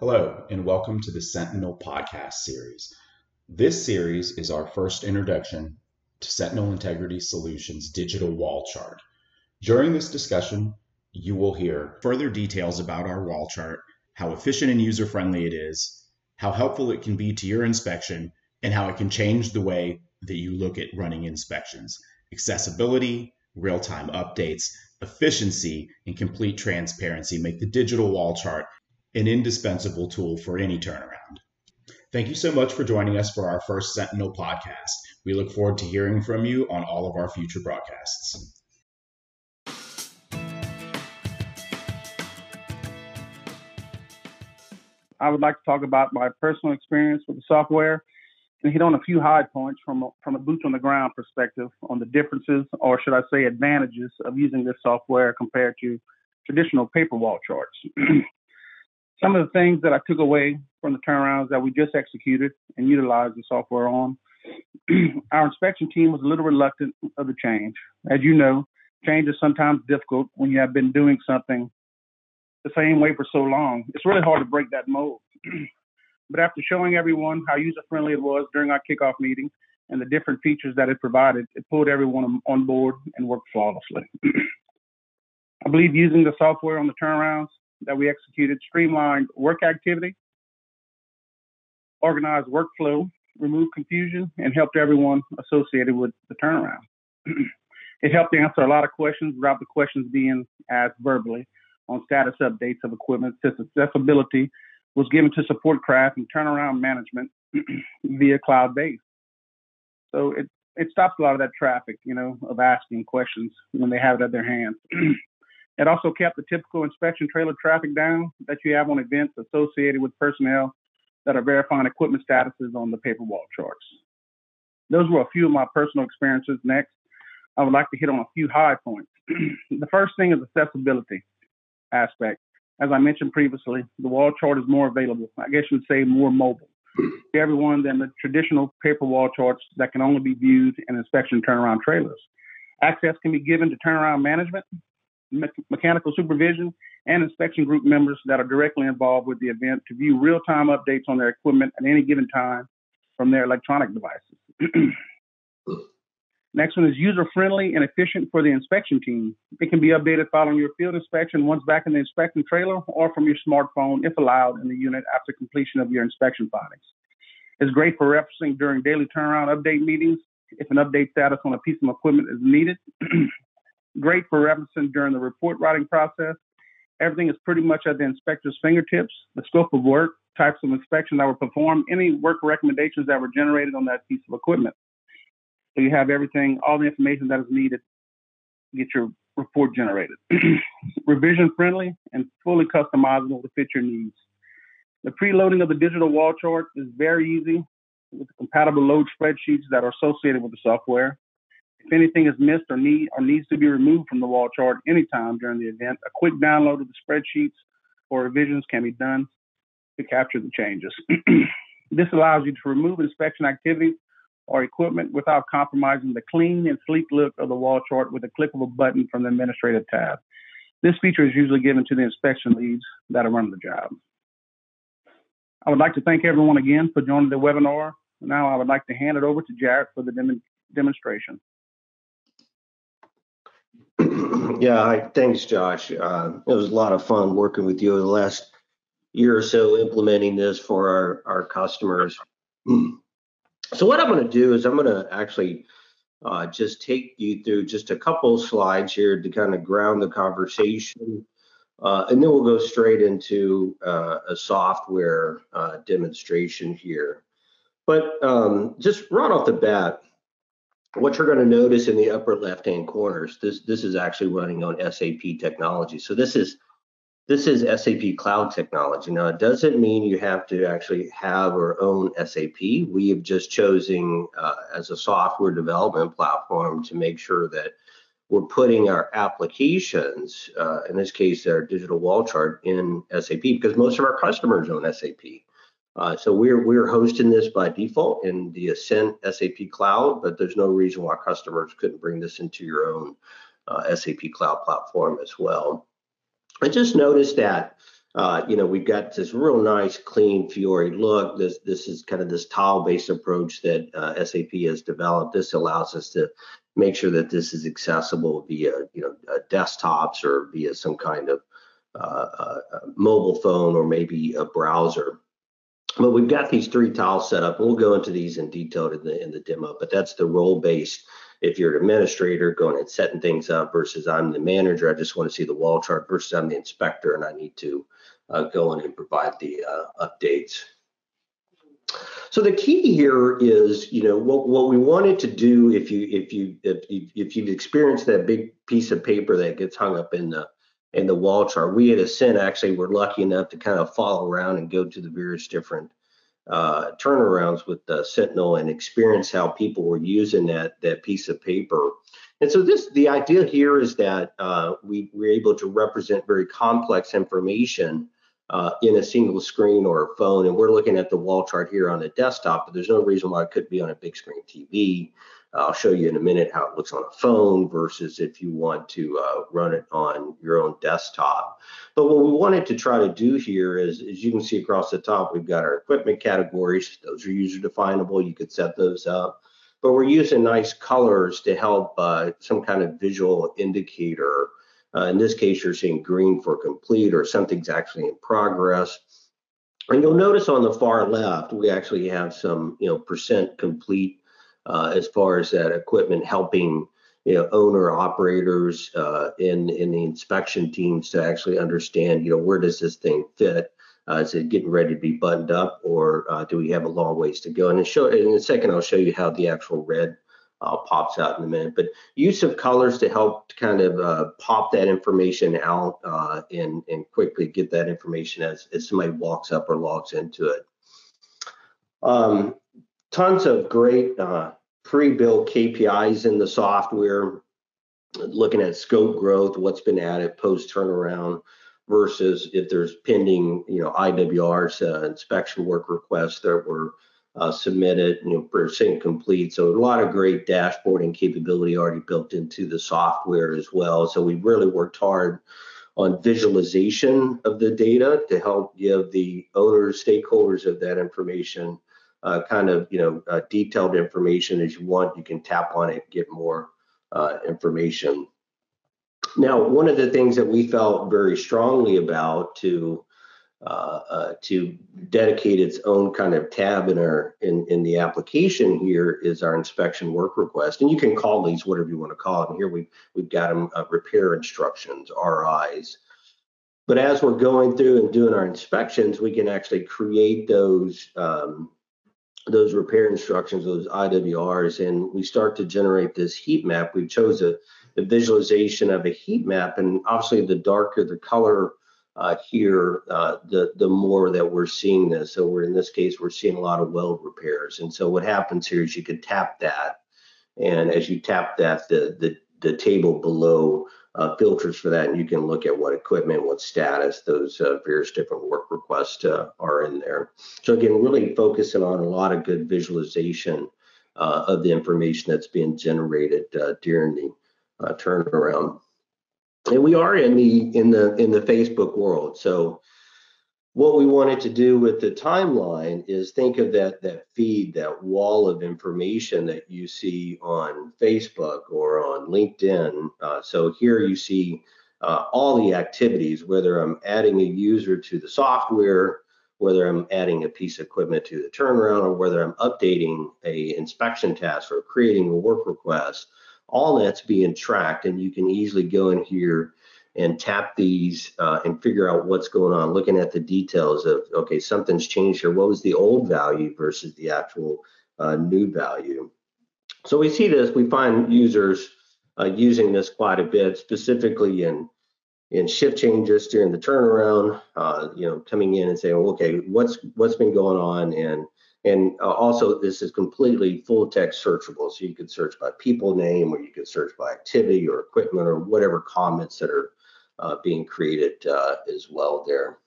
Hello, and welcome to the Sentinel podcast series. This series is our first introduction to Sentinel Integrity Solutions digital wall chart. During this discussion, you will hear further details about our wall chart, how efficient and user friendly it is, how helpful it can be to your inspection, and how it can change the way that you look at running inspections. Accessibility, real time updates, efficiency, and complete transparency make the digital wall chart an indispensable tool for any turnaround. Thank you so much for joining us for our first Sentinel podcast. We look forward to hearing from you on all of our future broadcasts. I would like to talk about my personal experience with the software and hit on a few high points from a, from a boots on the ground perspective on the differences, or should I say, advantages of using this software compared to traditional paper wall charts. Some of the things that I took away from the turnarounds that we just executed and utilized the software on, our inspection team was a little reluctant of the change. As you know, change is sometimes difficult when you have been doing something the same way for so long. It's really hard to break that mold. but after showing everyone how user friendly it was during our kickoff meeting and the different features that it provided, it pulled everyone on board and worked flawlessly. I believe using the software on the turnarounds that we executed streamlined work activity, organized workflow, removed confusion, and helped everyone associated with the turnaround. it helped answer a lot of questions without the questions being asked verbally on status updates of equipment since accessibility was given to support craft and turnaround management via cloud based. So it, it stops a lot of that traffic, you know, of asking questions when they have it at their hands. It also kept the typical inspection trailer traffic down that you have on events associated with personnel that are verifying equipment statuses on the paper wall charts. Those were a few of my personal experiences. Next, I would like to hit on a few high points. the first thing is accessibility aspect. As I mentioned previously, the wall chart is more available. I guess you would say more mobile to everyone than the traditional paper wall charts that can only be viewed in inspection turnaround trailers. Access can be given to turnaround management, me- mechanical supervision, and inspection group members that are directly involved with the event to view real time updates on their equipment at any given time from their electronic devices. Next one is user friendly and efficient for the inspection team. It can be updated following your field inspection once back in the inspection trailer or from your smartphone if allowed in the unit after completion of your inspection findings. It's great for referencing during daily turnaround update meetings if an update status on a piece of equipment is needed. great for referencing during the report writing process. Everything is pretty much at the inspector's fingertips. The scope of work, types of inspection that were performed, any work recommendations that were generated on that piece of equipment. So you have everything, all the information that is needed to get your report generated. Revision friendly and fully customizable to fit your needs. The preloading of the digital wall chart is very easy with the compatible load spreadsheets that are associated with the software. If anything is missed or need or needs to be removed from the wall chart anytime during the event, a quick download of the spreadsheets or revisions can be done to capture the changes. this allows you to remove inspection activities or equipment without compromising the clean and sleek look of the wall chart with a click of a button from the administrative tab. This feature is usually given to the inspection leads that are running the job. I would like to thank everyone again for joining the webinar. Now I would like to hand it over to Jared for the dem- demonstration. Yeah, hi. Thanks, Josh. Uh, it was a lot of fun working with you the last year or so implementing this for our, our customers. So what I'm going to do is I'm going to actually uh, just take you through just a couple slides here to kind of ground the conversation. Uh, and then we'll go straight into uh, a software uh, demonstration here. But um, just right off the bat, what you're going to notice in the upper left-hand corners, this this is actually running on SAP technology. So this is this is SAP cloud technology. Now it doesn't mean you have to actually have or own SAP. We have just chosen uh, as a software development platform to make sure that we're putting our applications, uh, in this case, our digital wall chart in SAP because most of our customers own SAP. Uh, so we're we're hosting this by default in the Ascent SAP Cloud, but there's no reason why customers couldn't bring this into your own uh, SAP Cloud platform as well. I just noticed that uh, you know, we've got this real nice, clean Fiori look. This this is kind of this tile-based approach that uh, SAP has developed. This allows us to make sure that this is accessible via, you know, uh, desktops or via some kind of uh, mobile phone or maybe a browser. But we've got these three tiles set up, we'll go into these in detail in the in the demo. But that's the role-based if you're an administrator going and setting things up versus I'm the manager, I just want to see the wall chart versus I'm the inspector and I need to uh, go in and provide the uh, updates. So the key here is, you know, what, what we wanted to do if you if you if you if you've experienced that big piece of paper that gets hung up in the in the wall chart, we at Ascent actually were lucky enough to kind of follow around and go to the various different uh, turnarounds with the Sentinel and experience how people were using that that piece of paper. And so this the idea here is that uh, we we're able to represent very complex information uh, in a single screen or a phone. And we're looking at the wall chart here on a desktop, but there's no reason why it could be on a big screen TV. I'll show you in a minute how it looks on a phone versus if you want to uh, run it on your own desktop. But what we wanted to try to do here is, as you can see across the top, we've got our equipment categories. Those are user definable. You could set those up. But we're using nice colors to help uh, some kind of visual indicator. Uh, in this case, you're seeing green for complete or something's actually in progress. And you'll notice on the far left, we actually have some, you know, percent complete uh, as far as that equipment helping you know owner operators uh, in in the inspection teams to actually understand you know where does this thing fit? Uh, is it getting ready to be buttoned up or uh, do we have a long ways to go? And show in a second i'll show you how the actual red uh, pops out in a minute. But use of colors to help kind of uh, pop that information out uh, and and quickly get that information as, as somebody walks up or logs into it. Um, tons of great uh, pre-built KPIs in the software, looking at scope growth, what's been added post turnaround versus if there's pending, you know, IWRs, uh, inspection work requests that were uh, submitted, you know, percent complete. So a lot of great dashboarding capability already built into the software as well. So we really worked hard on visualization of the data to help give the owners, stakeholders of that information uh, kind of you know uh, detailed information as you want. You can tap on it, get more uh, information. Now, one of the things that we felt very strongly about to uh, uh, to dedicate its own kind of tab in our in, in the application here is our inspection work request, and you can call these whatever you want to call them. Here we we've got them uh, repair instructions, RIs. But as we're going through and doing our inspections, we can actually create those um, those repair instructions, those IWRs, and we start to generate this heat map. We chose a, a visualization of a heat map, and obviously the darker the color uh, here, uh, the the more that we're seeing this. So we're in this case, we're seeing a lot of weld repairs. And so what happens here is you can tap that, and as you tap that, the the the table below uh, filters for that, and you can look at what equipment, what status those uh, various different work requests uh, are in there. So again, really focusing on a lot of good visualization uh, of the information that's being generated uh, during the uh, turnaround. And we are in the in the in the Facebook world, so what we wanted to do with the timeline is think of that that feed that wall of information that you see on facebook or on linkedin. Uh, so here you see uh, all the activities whether i'm adding a user to the software whether i'm adding a piece of equipment to the turnaround or whether i'm updating a inspection task or creating a work request all that's being tracked and you can easily go in here and tap these uh, and figure out what's going on, looking at the details of, okay, something's changed here. What was the old value versus the actual uh, new value? So we see this, we find users uh, using this quite a bit, specifically in in shift changes during the turnaround, uh, you know, coming in and saying, okay, what's what's been going on, and and uh, also this is completely full text searchable, so you could search by people name, or you could search by activity or equipment or whatever comments that are uh, being created uh, as well there.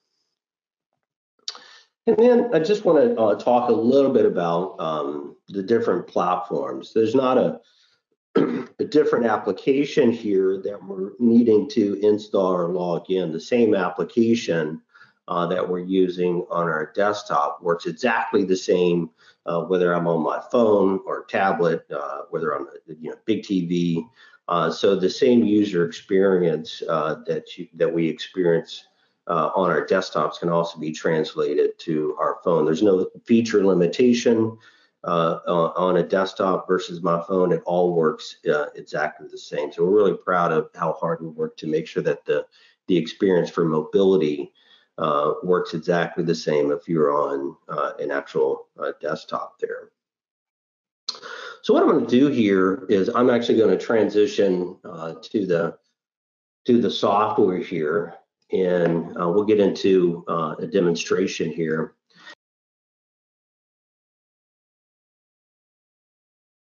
And then I just want to uh, talk a little bit about um, the different platforms. There's not a, a different application here that we're needing to install or log in. The same application uh, that we're using on our desktop works exactly the same, uh, whether I'm on my phone or tablet, uh, whether I'm you know big TV. Uh, so the same user experience uh, that you, that we experience uh, on our desktops can also be translated to our phone. There's no feature limitation on a desktop versus my phone. It all works exactly the same. So we're really proud of how hard we work to make sure that the the experience for mobility uh, works exactly the same if you're on uh, an actual uh, desktop there. So what I'm going to do here is I'm actually going to transition uh, to the to the software here, and uh, we'll get into uh, a demonstration here.